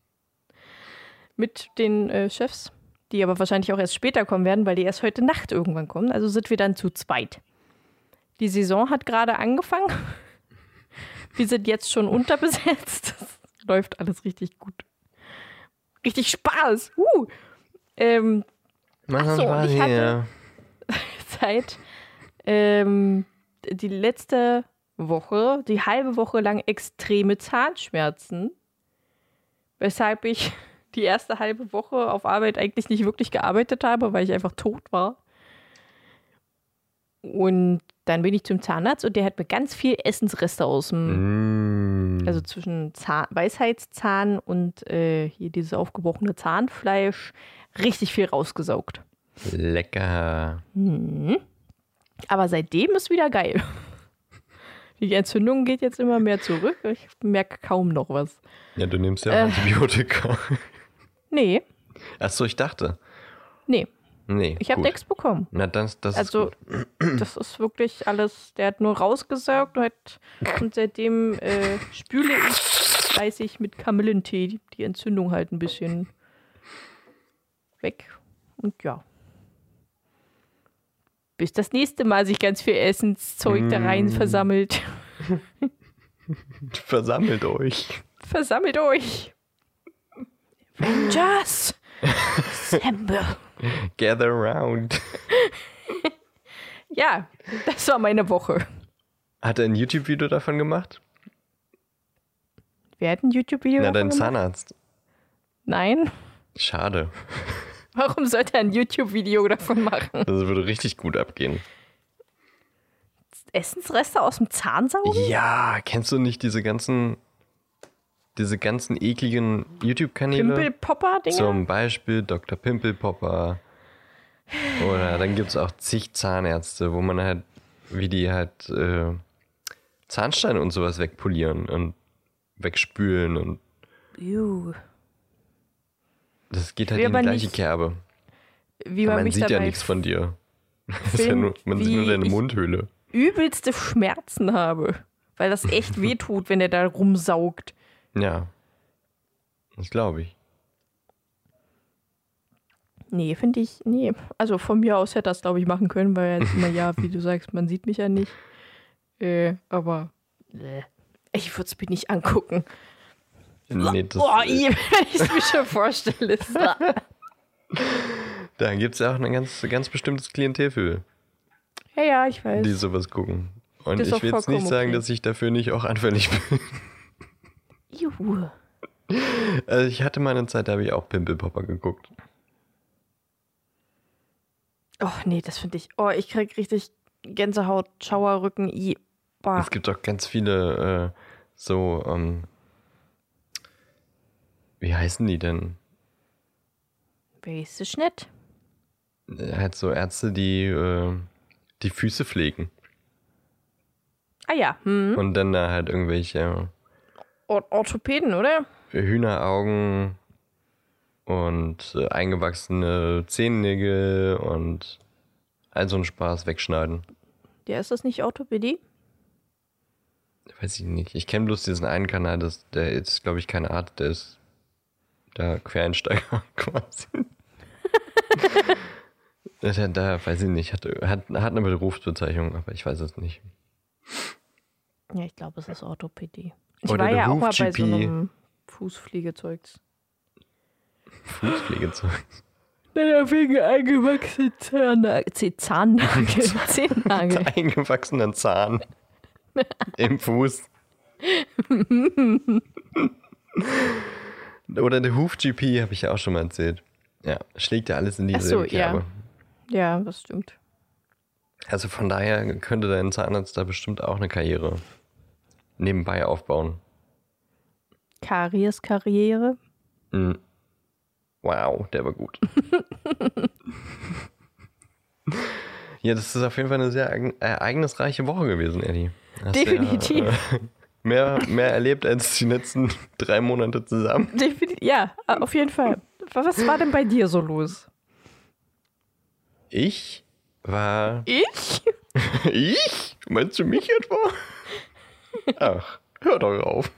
(laughs) mit den äh, Chefs, die aber wahrscheinlich auch erst später kommen werden, weil die erst heute Nacht irgendwann kommen. Also sind wir dann zu zweit. Die Saison hat gerade angefangen. Wir sind jetzt schon unterbesetzt. (laughs) Das läuft alles richtig gut. richtig Spaß. Uh. Ähm, Mach Ach so, Spaß ich hatte- seit (laughs) ähm, die letzte Woche, die halbe Woche lang extreme Zahnschmerzen, weshalb ich (laughs) die erste halbe Woche auf Arbeit eigentlich nicht wirklich gearbeitet habe, weil ich einfach tot war. Und dann bin ich zum Zahnarzt und der hat mir ganz viel Essensreste aus dem, Mm. also zwischen Zahn, Weisheitszahn und äh, hier dieses aufgebrochene Zahnfleisch, richtig viel rausgesaugt. Lecker. Mhm. Aber seitdem ist wieder geil. Die Entzündung geht jetzt immer mehr zurück. Ich merke kaum noch was. Ja, du nimmst ja Äh. Antibiotika. (laughs) Nee, Achso, ich dachte. nee, Nee. ich habe nichts bekommen. Na, das, das Also, ist (clears throat) das ist wirklich alles. Der hat nur rausgesaugt und, hat, und seitdem äh, spüle ich fleißig mit Kamillentee die Entzündung halt ein bisschen weg. Und ja. Bis das nächste Mal sich ganz viel Essenszeug da rein Mm. versammelt. (laughs) Versammelt euch. Versammelt euch! Avengers! (laughs) Assemble! (laughs) Gather round. (laughs) Ja, das war meine Woche. Hat er ein YouTube-Video davon gemacht? Wer hat ein YouTube-Video Na, davon dein gemacht? Zahnarzt. Nein? Schade. (laughs) Warum sollte er ein YouTube-Video davon machen? Das würde richtig gut abgehen. Essensreste aus dem Zahnsaugen? Ja, kennst du nicht diese ganzen, diese ganzen ekligen YouTube-Kanäle? Pimpelpopper-Dinger? Zum Beispiel Dr. Pimpelpopper. Oder dann gibt es auch zig Zahnärzte, wo man halt, wie die halt äh, Zahnsteine und sowas wegpolieren und wegspülen und Juh. das geht halt will in die gleiche nicht Kerbe. Wie man man sieht ja nichts von dir. (laughs) Ja nur, man sieht wie nur deine ich- Mundhöhle. übelste Schmerzen habe. Weil das echt (laughs) wehtut, wenn er da rumsaugt. Ja. Das glaube ich. Nee, finde ich, nee. Also von mir aus hätte er das, glaube ich, machen können, weil jetzt immer, ja, (laughs) wie du sagst, man sieht mich ja nicht. Äh, aber äh, ich würde es mir nicht angucken. Nee, das, Boah, i, (laughs) wenn ich es mir schon vorstelle. da (laughs) gibt es ja auch ein ganz, ganz bestimmtes Klientel für, ja, ja, ich weiß. die sowas gucken. Und ich will jetzt nicht sagen, okay. dass ich dafür nicht auch anfällig bin. Juhu. Also ich hatte mal eine Zeit, da habe ich auch Pimpelpopper geguckt. Oh, nee, das finde ich. Oh, ich krieg richtig Gänsehaut, Schauerrücken, i. Boah. Es gibt auch ganz viele äh, so, ähm, wie heißen die denn? Weiß ich nicht. Äh, Halt so Ärzte, die äh, die Füße pflegen. Ah ja, hm. Und dann da halt irgendwelche Or Orthopäden, oder? Hühneraugen und äh, eingewachsene Zehennägel und all so einen Spaß wegschneiden. Ja, ist das nicht Orthopädie? Weiß ich nicht. Ich kenne bloß diesen einen Kanal, das, der ist, glaube ich, keine Art, der ist (laughs) (laughs) der Quereinsteiger quasi. da, da, weiß ich nicht, hat, hat, hat eine Berufsbezeichnung, aber ich weiß es nicht. Ja, ich glaube, es ist Orthopädie. Ich Oder war ja auch mal bei so einem Fußpflegezeugs. Fußpflegezeug. (laughs) Naja, wegen eingewachsenen Zahnnagel. Zahnnagel. (laughs) (laughs) Eingewachsenen Zahn im Fuß. Oder der Huf-GP habe ich ja auch schon mal erzählt. Ja, schlägt ja alles in Ach dieselbe so, ja. Kerbe. Ja, das stimmt. Also von daher könnte dein Zahnarzt da bestimmt auch eine Karriere nebenbei aufbauen. Karies-Karriere. Mhm. Wow, der war gut. (laughs) ja, das ist auf jeden Fall eine sehr ereign- ereignisreiche Woche gewesen, Eddie. Hast Definitiv. Ja, äh, mehr, mehr erlebt als die letzten (laughs) drei Monate zusammen. Definitiv. Ja, auf jeden Fall. Was war denn bei dir so los? Ich war. Ich? (laughs) Ich? Meinst du mich etwa? Ach, hör doch auf.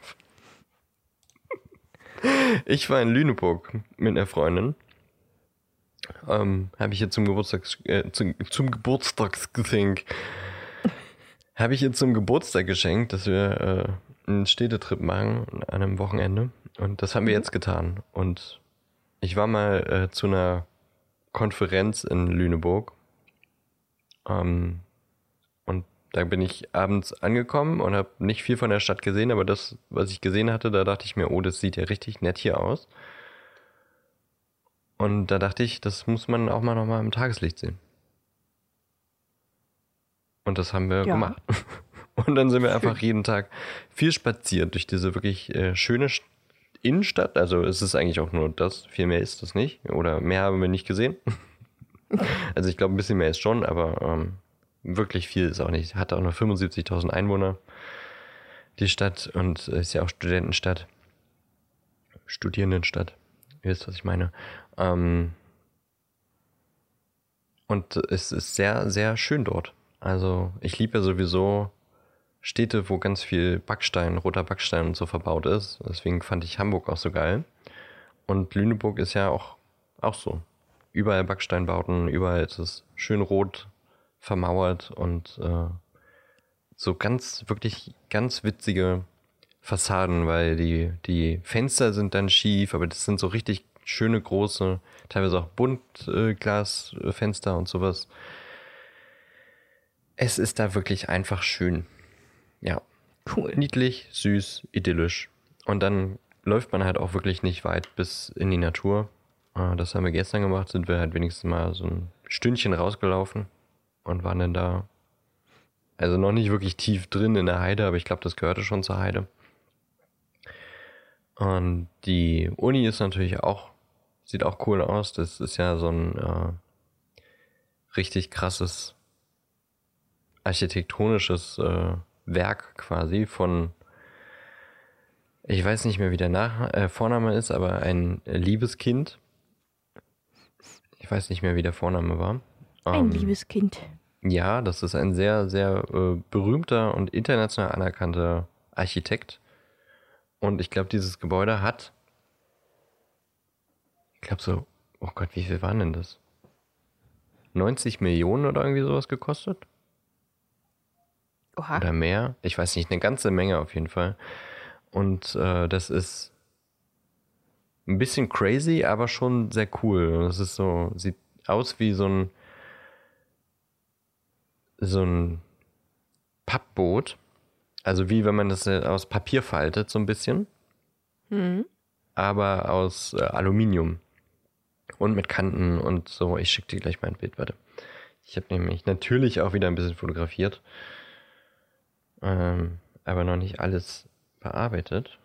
Ich war in Lüneburg mit einer Freundin. Ähm, habe ich ihr zum Geburtstags äh, zum, zum Geburtstagsgeschenk habe ich ihr zum Geburtstag geschenkt, dass wir äh, einen Städtetrip machen an einem Wochenende und das haben wir jetzt getan und Ich war mal äh, zu einer Konferenz in Lüneburg. Ähm, und da bin ich abends angekommen und habe nicht viel von der Stadt gesehen, aber das, was ich gesehen hatte, da dachte ich mir, oh, das sieht ja richtig nett hier aus. Und da dachte ich, das muss man auch mal nochmal im Tageslicht sehen. Und das haben wir Ja. gemacht. (laughs) Und dann sind wir einfach jeden Tag viel spaziert durch diese wirklich äh, schöne St- Innenstadt. Also es ist eigentlich auch nur das, viel mehr ist das nicht. Oder mehr haben wir nicht gesehen. (laughs) also ich glaube, ein bisschen mehr ist schon, aber ähm, wirklich viel ist auch nicht. Hat auch nur 75.000 Einwohner, die Stadt. Und ist ja auch Studentenstadt. Studierendenstadt. Ihr wisst, was ich meine. Ähm, und es ist sehr, sehr schön dort. Also ich liebe ja sowieso Städte, wo ganz viel Backstein, roter Backstein und so verbaut ist. Deswegen fand ich Hamburg auch so geil. Und Lüneburg ist ja auch, auch so. Überall Backsteinbauten, überall ist es schön rot vermauert und äh, so ganz, wirklich ganz witzige Fassaden, weil die, die Fenster sind dann schief, aber das sind so richtig schöne große, teilweise auch Buntglasfenster und sowas. Es ist da wirklich einfach schön. Ja, Cool. niedlich, süß, idyllisch. Und dann läuft man halt auch wirklich nicht weit bis in die Natur. Äh, Das haben wir gestern gemacht, sind wir halt wenigstens mal so ein Stündchen rausgelaufen und waren dann da. Also noch nicht wirklich tief drin in der Heide, aber ich glaube, das gehörte schon zur Heide. Und die Uni ist natürlich auch, sieht auch cool aus. Das ist ja so ein äh, richtig krasses architektonisches äh, Werk quasi von, ich weiß nicht mehr, wie der Nach äh, Vorname ist, aber ein liebes Kind. Ich weiß nicht mehr, wie der Vorname war. Ein Ähm, liebes Kind. Ja, das ist ein sehr, sehr äh, berühmter und international anerkannter Architekt. Und ich glaube, dieses Gebäude hat, ich glaube so, oh Gott, wie viel waren denn das? 90 Millionen oder irgendwie sowas gekostet? Oha. Oder mehr? Ich weiß nicht, eine ganze Menge auf jeden Fall. Und äh, das ist ein bisschen crazy, aber schon sehr cool. Es ist so, sieht aus wie so ein so ein Pappboot. Also wie wenn man das äh, aus Papier faltet, so ein bisschen. Mhm. Aber aus äh, Aluminium. Und mit Kanten und so. Ich schicke dir gleich mal ein Bild, warte. Ich habe nämlich natürlich auch wieder ein bisschen fotografiert. Ähm, aber noch nicht alles bearbeitet.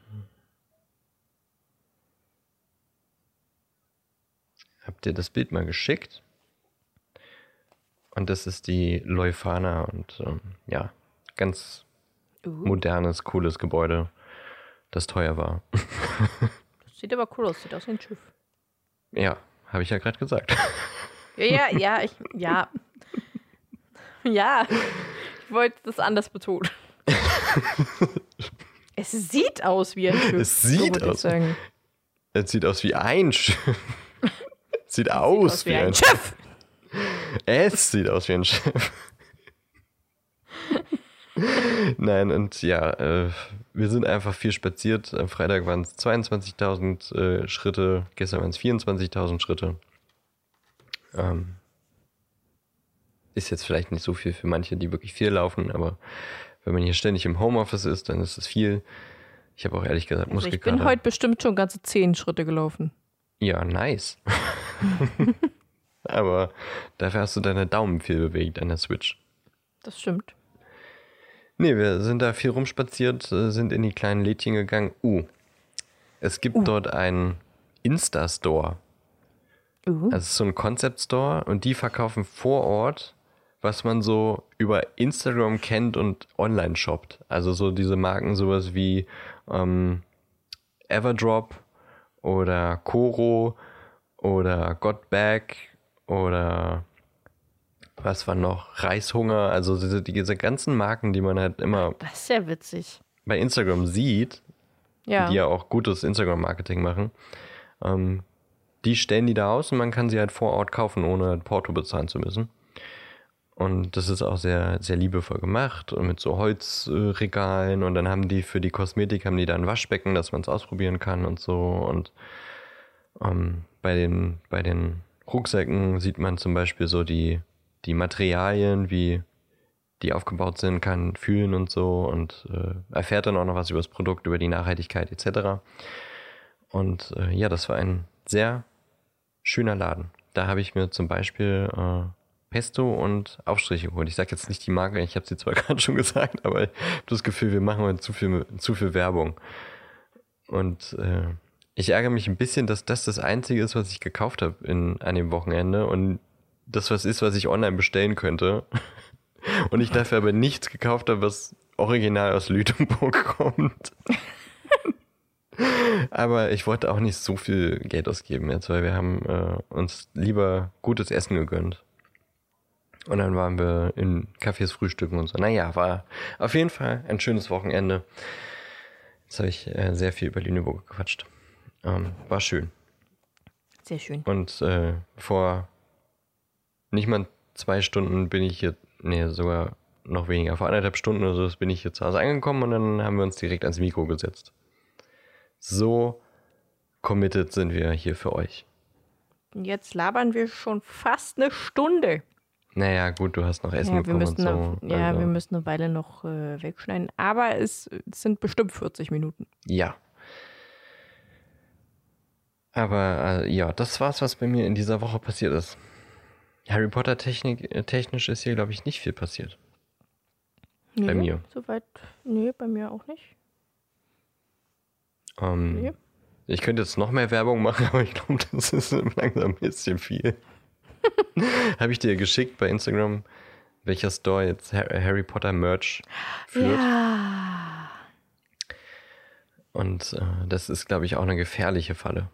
Habt ihr das Bild mal geschickt? Und das ist die Leuphana und ähm, ja, ganz Uh, modernes, cooles Gebäude, das teuer war. (laughs) sieht aber cool aus. Sieht aus wie ein Schiff. Ja, habe ich ja gerade gesagt. (laughs) Ja, ja, ja, ich, ja. (laughs) Ja, ich wollte das anders betonen. es sieht aus wie ein Schiff. Es sieht so aus. Es sieht aus wie ein Schiff. sieht Sieht aus wie ein Schiff. Schiff. Es sieht aus wie ein Schiff. (laughs) Nein, und ja, äh, wir sind einfach viel spaziert. Am Freitag waren es 22.000 äh, Schritte, gestern waren es 24.000 Schritte. Ähm, ist jetzt vielleicht nicht so viel für manche, die wirklich viel laufen, aber wenn man hier ständig im Homeoffice ist, dann ist es viel. Ich habe auch ehrlich gesagt Also ich Muskelkater. bin heute bestimmt schon ganze zehn Schritte gelaufen. Ja, nice. (laughs) Aber dafür hast du deine Daumen viel bewegt an der Switch. Das stimmt. Nee, wir sind da viel rumspaziert, äh, sind in die kleinen Lädchen gegangen. Uh, es gibt Uh. dort einen Insta-Store. Uh. Also ist so ein Concept-Store und die verkaufen vor Ort, was man so über Instagram kennt und online shoppt. Also so diese Marken, sowas wie ähm, Everdrop oder Koro oder Gotback oder was war noch? Reishunger, also diese, diese ganzen Marken, die man halt immer Das ist ja witzig. bei Instagram sieht, Ja. die ja auch gutes Instagram-Marketing machen, ähm, die stellen die da aus und man kann sie halt vor Ort kaufen, ohne Porto bezahlen zu müssen. Und das ist auch sehr, sehr liebevoll gemacht und mit so Holzregalen und dann haben die für die Kosmetik haben die da ein Waschbecken, dass man es ausprobieren kann und so und Ähm, bei, den, bei den Rucksäcken sieht man zum Beispiel so die, die Materialien, wie die aufgebaut sind, kann fühlen und so und äh, erfährt dann auch noch was über das Produkt, über die Nachhaltigkeit etc. Und äh, ja, das war ein sehr schöner Laden. Da habe ich mir zum Beispiel äh, Pesto und Aufstriche geholt. Ich sage jetzt nicht die Marke, ich habe sie zwar (laughs) gerade schon gesagt, aber ich habe das Gefühl, wir machen heute zu viel, zu viel Werbung. Und äh, ich ärgere mich ein bisschen, dass das das Einzige ist, was ich gekauft habe in, an dem Wochenende und das was ist, was ich online bestellen könnte. (laughs) Und ich dafür aber nichts gekauft habe, was original aus Lüneburg (laughs) kommt. aber ich wollte auch nicht so viel Geld ausgeben jetzt, weil wir haben äh, uns lieber gutes Essen gegönnt. Und dann waren wir in Cafés frühstücken und so. Naja, war auf jeden Fall ein schönes Wochenende. Jetzt habe ich äh, sehr viel über Lüneburg gequatscht. Ähm, war schön. Sehr schön. Und äh, vor nicht mal zwei Stunden bin ich hier, nee, sogar noch weniger, vor anderthalb Stunden oder so bin ich hier zu Hause angekommen und dann haben wir uns direkt ans Mikro gesetzt. So committed sind wir hier für euch. Und jetzt labern wir schon fast eine Stunde. Naja, gut, du hast noch Essen Ja, wir bekommen müssen, und so. eine, ja also, wir müssen eine Weile noch äh, wegschneiden. Aber es, es sind bestimmt 40 Minuten. Ja. Aber äh, ja, das war's, was bei mir in dieser Woche passiert ist. Harry Potter Technik, äh, technisch ist hier, glaube ich, nicht viel passiert. Bei mir. Soweit, nee, bei mir auch nicht. Ähm, Nee. Ich könnte jetzt noch mehr Werbung machen, (laughs) aber ich glaube, das ist langsam ein bisschen viel. (laughs) Habe ich dir geschickt bei Instagram, welcher Store jetzt Har- Harry Potter Merch führt. Ja. Und äh, das ist, glaube ich, auch eine gefährliche Falle.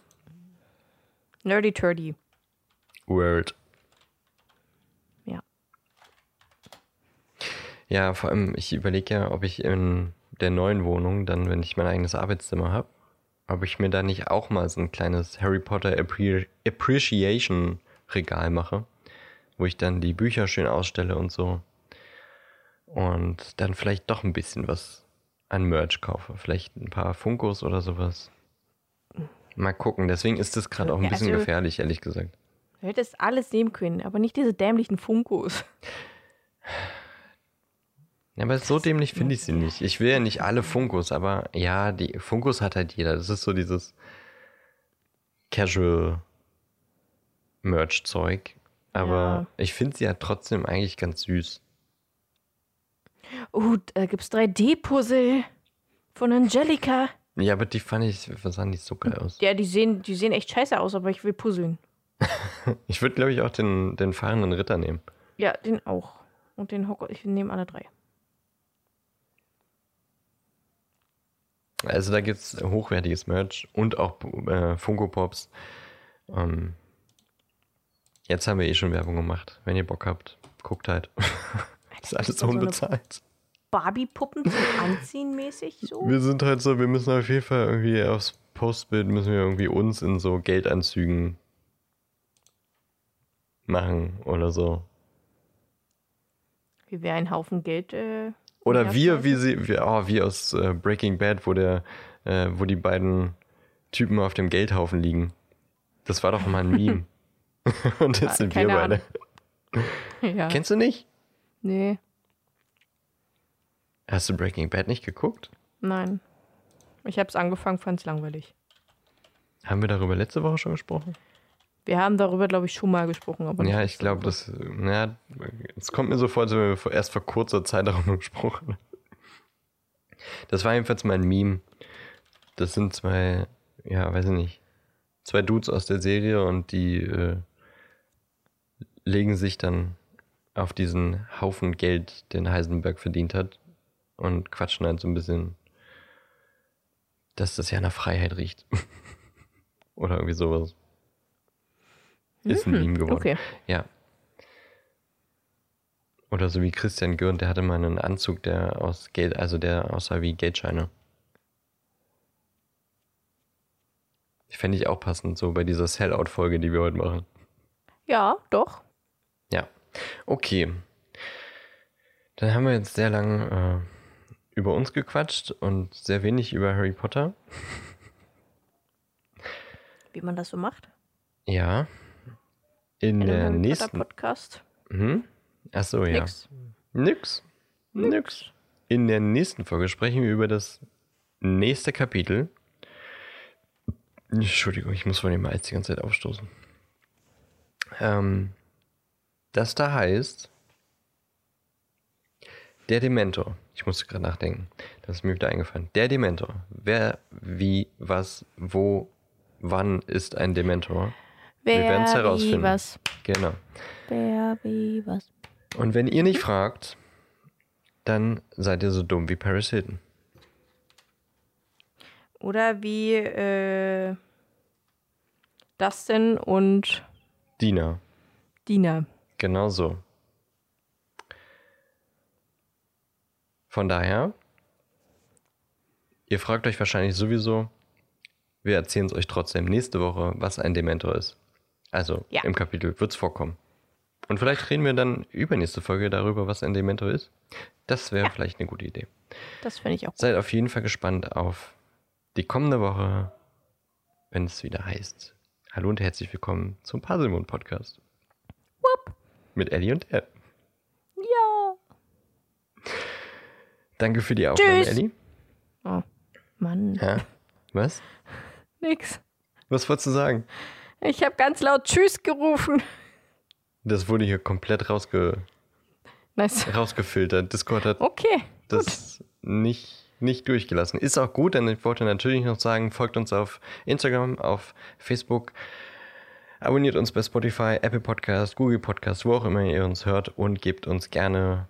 Nerdy Turdy. Word. Ja. Ja, vor allem, ich überlege ja, ob ich in der neuen Wohnung, dann, wenn ich mein eigenes Arbeitszimmer habe, ob ich mir da nicht auch mal so ein kleines Harry Potter Appre Appreciation Regal mache, wo ich dann die Bücher schön ausstelle und so. Und dann vielleicht doch ein bisschen was an Merch kaufe. Vielleicht ein paar Funkos oder sowas. Mal gucken. Deswegen ist das gerade auch ein bisschen also- gefährlich, ehrlich gesagt. Du hättest alles nehmen können, aber nicht diese dämlichen Funkos. Ja, aber so dämlich finde ich sie nicht. Ich will ja nicht alle Funkos, aber ja, die Funkos hat halt jeder. Das ist so dieses Casual Merch-Zeug. Aber Ja. ich finde sie ja trotzdem eigentlich ganz süß. Oh, da gibt's 3D-Puzzle von Angelika. Ja, aber die fand ich, sahen nicht so geil aus. Ja, die sehen, die sehen echt scheiße aus, aber ich will puzzeln. (laughs) Ich würde, glaube ich, auch den, den fahrenden Ritter nehmen. Ja, den auch. Und den Hocker, ich nehme alle drei. Also da gibt es hochwertiges Merch und auch äh, Funko Pops. Ähm, jetzt haben wir eh schon Werbung gemacht. Wenn ihr Bock habt, guckt halt. (laughs) ist alles unbezahlt. Barbie-Puppen zum Anziehen mäßig so? Wir sind halt so, wir müssen auf jeden Fall irgendwie aufs Postbild müssen wir irgendwie uns in so Geldanzügen machen oder so. Wie wäre ein Haufen Geld. Äh, Oder wir, wie sie, wie, oh, wie aus äh, Breaking Bad, wo der, äh, wo die beiden Typen auf dem Geldhaufen liegen. Das war doch mal ein (laughs) Meme. (laughs) Und jetzt Ah, sind wir beide. Ja. Kennst du nicht? Nee, Hast du Breaking Bad nicht geguckt? nein. Ich habe es angefangen, fand es langweilig. Haben wir darüber letzte Woche schon gesprochen? Wir haben darüber, glaube ich, schon mal gesprochen. Aber ja, ich glaube, das, naja, es kommt mir so vor, als wenn wir erst vor kurzer Zeit darüber (laughs) gesprochen haben. Das war jedenfalls mein Meme. Das sind zwei, ja, weiß ich nicht, zwei Dudes aus der Serie und die äh, legen sich dann auf diesen Haufen Geld, den Heisenberg verdient hat und quatschen halt so ein bisschen, dass das ja nach Freiheit riecht. (laughs) Oder irgendwie sowas. Ist ein Meme geworden. Okay. Ja. Oder so wie Christian Gürnt, der hatte mal einen Anzug, der aus Geld, also der aussah wie Geldscheine. Fände ich auch passend, so bei dieser Sellout-Folge, die wir heute machen. Ja, doch. Ja. Okay. Dann haben wir jetzt sehr lang äh, über uns gequatscht und sehr wenig über Harry Potter. wie man das so macht. Ja. In, der einem Harry nächsten. Potter Podcast. Hm? Ach so, ja. Nix. Nix. Nix. In der nächsten Folge sprechen wir über das nächste Kapitel. Entschuldigung, ich muss von dem Eis die ganze Zeit aufstoßen. Ähm, das da heißt der Dementor. Ich musste gerade nachdenken. Das ist mir wieder eingefallen. Der Dementor. Wer, wie, was, wo, wann ist ein Dementor? Wer, werden's wie, herausfinden. was. Genau. Wer, wie, was. Und wenn ihr nicht fragt, dann seid ihr so dumm wie Paris Hilton. Oder wie äh, Dustin und Dina. Dina. Genau so. Von daher, ihr fragt euch wahrscheinlich sowieso, wir erzählen es euch trotzdem nächste Woche, was ein Dementor ist. Also Ja. im Kapitel wird es vorkommen. Und vielleicht reden wir dann übernächste Folge darüber, was ein Dementor ist. Das wäre vielleicht eine gute Idee. Das finde ich auch. Seid auf jeden Fall gespannt auf die kommende Woche, wenn es wieder heißt. Hallo und herzlich willkommen zum Puzzlemond Podcast. Mit Ellie und er. Ja. Danke für die Aufnahme, Tschüss. Ellie. Oh, Mann. Ja. Was? Nix. Was wolltest du sagen? Ich habe ganz laut Tschüss gerufen. Das wurde hier komplett rausge Nice. rausgefiltert. Discord hat Okay. das nicht, nicht durchgelassen. Ist auch gut, denn ich wollte natürlich noch sagen, folgt uns auf Instagram, auf Facebook, abonniert uns bei Spotify, Apple Podcast, Google Podcast, wo auch immer ihr uns hört und gebt uns gerne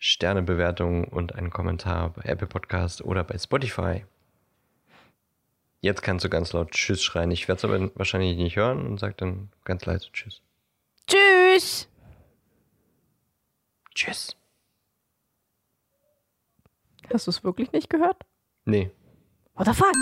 Sternebewertungen und einen Kommentar bei Apple Podcast oder bei Spotify. Jetzt kannst du ganz laut Tschüss schreien. Ich werde es aber wahrscheinlich nicht hören und sag dann ganz leise Tschüss. Tschüss. Tschüss. Hast du es wirklich nicht gehört? Nee. What the fuck?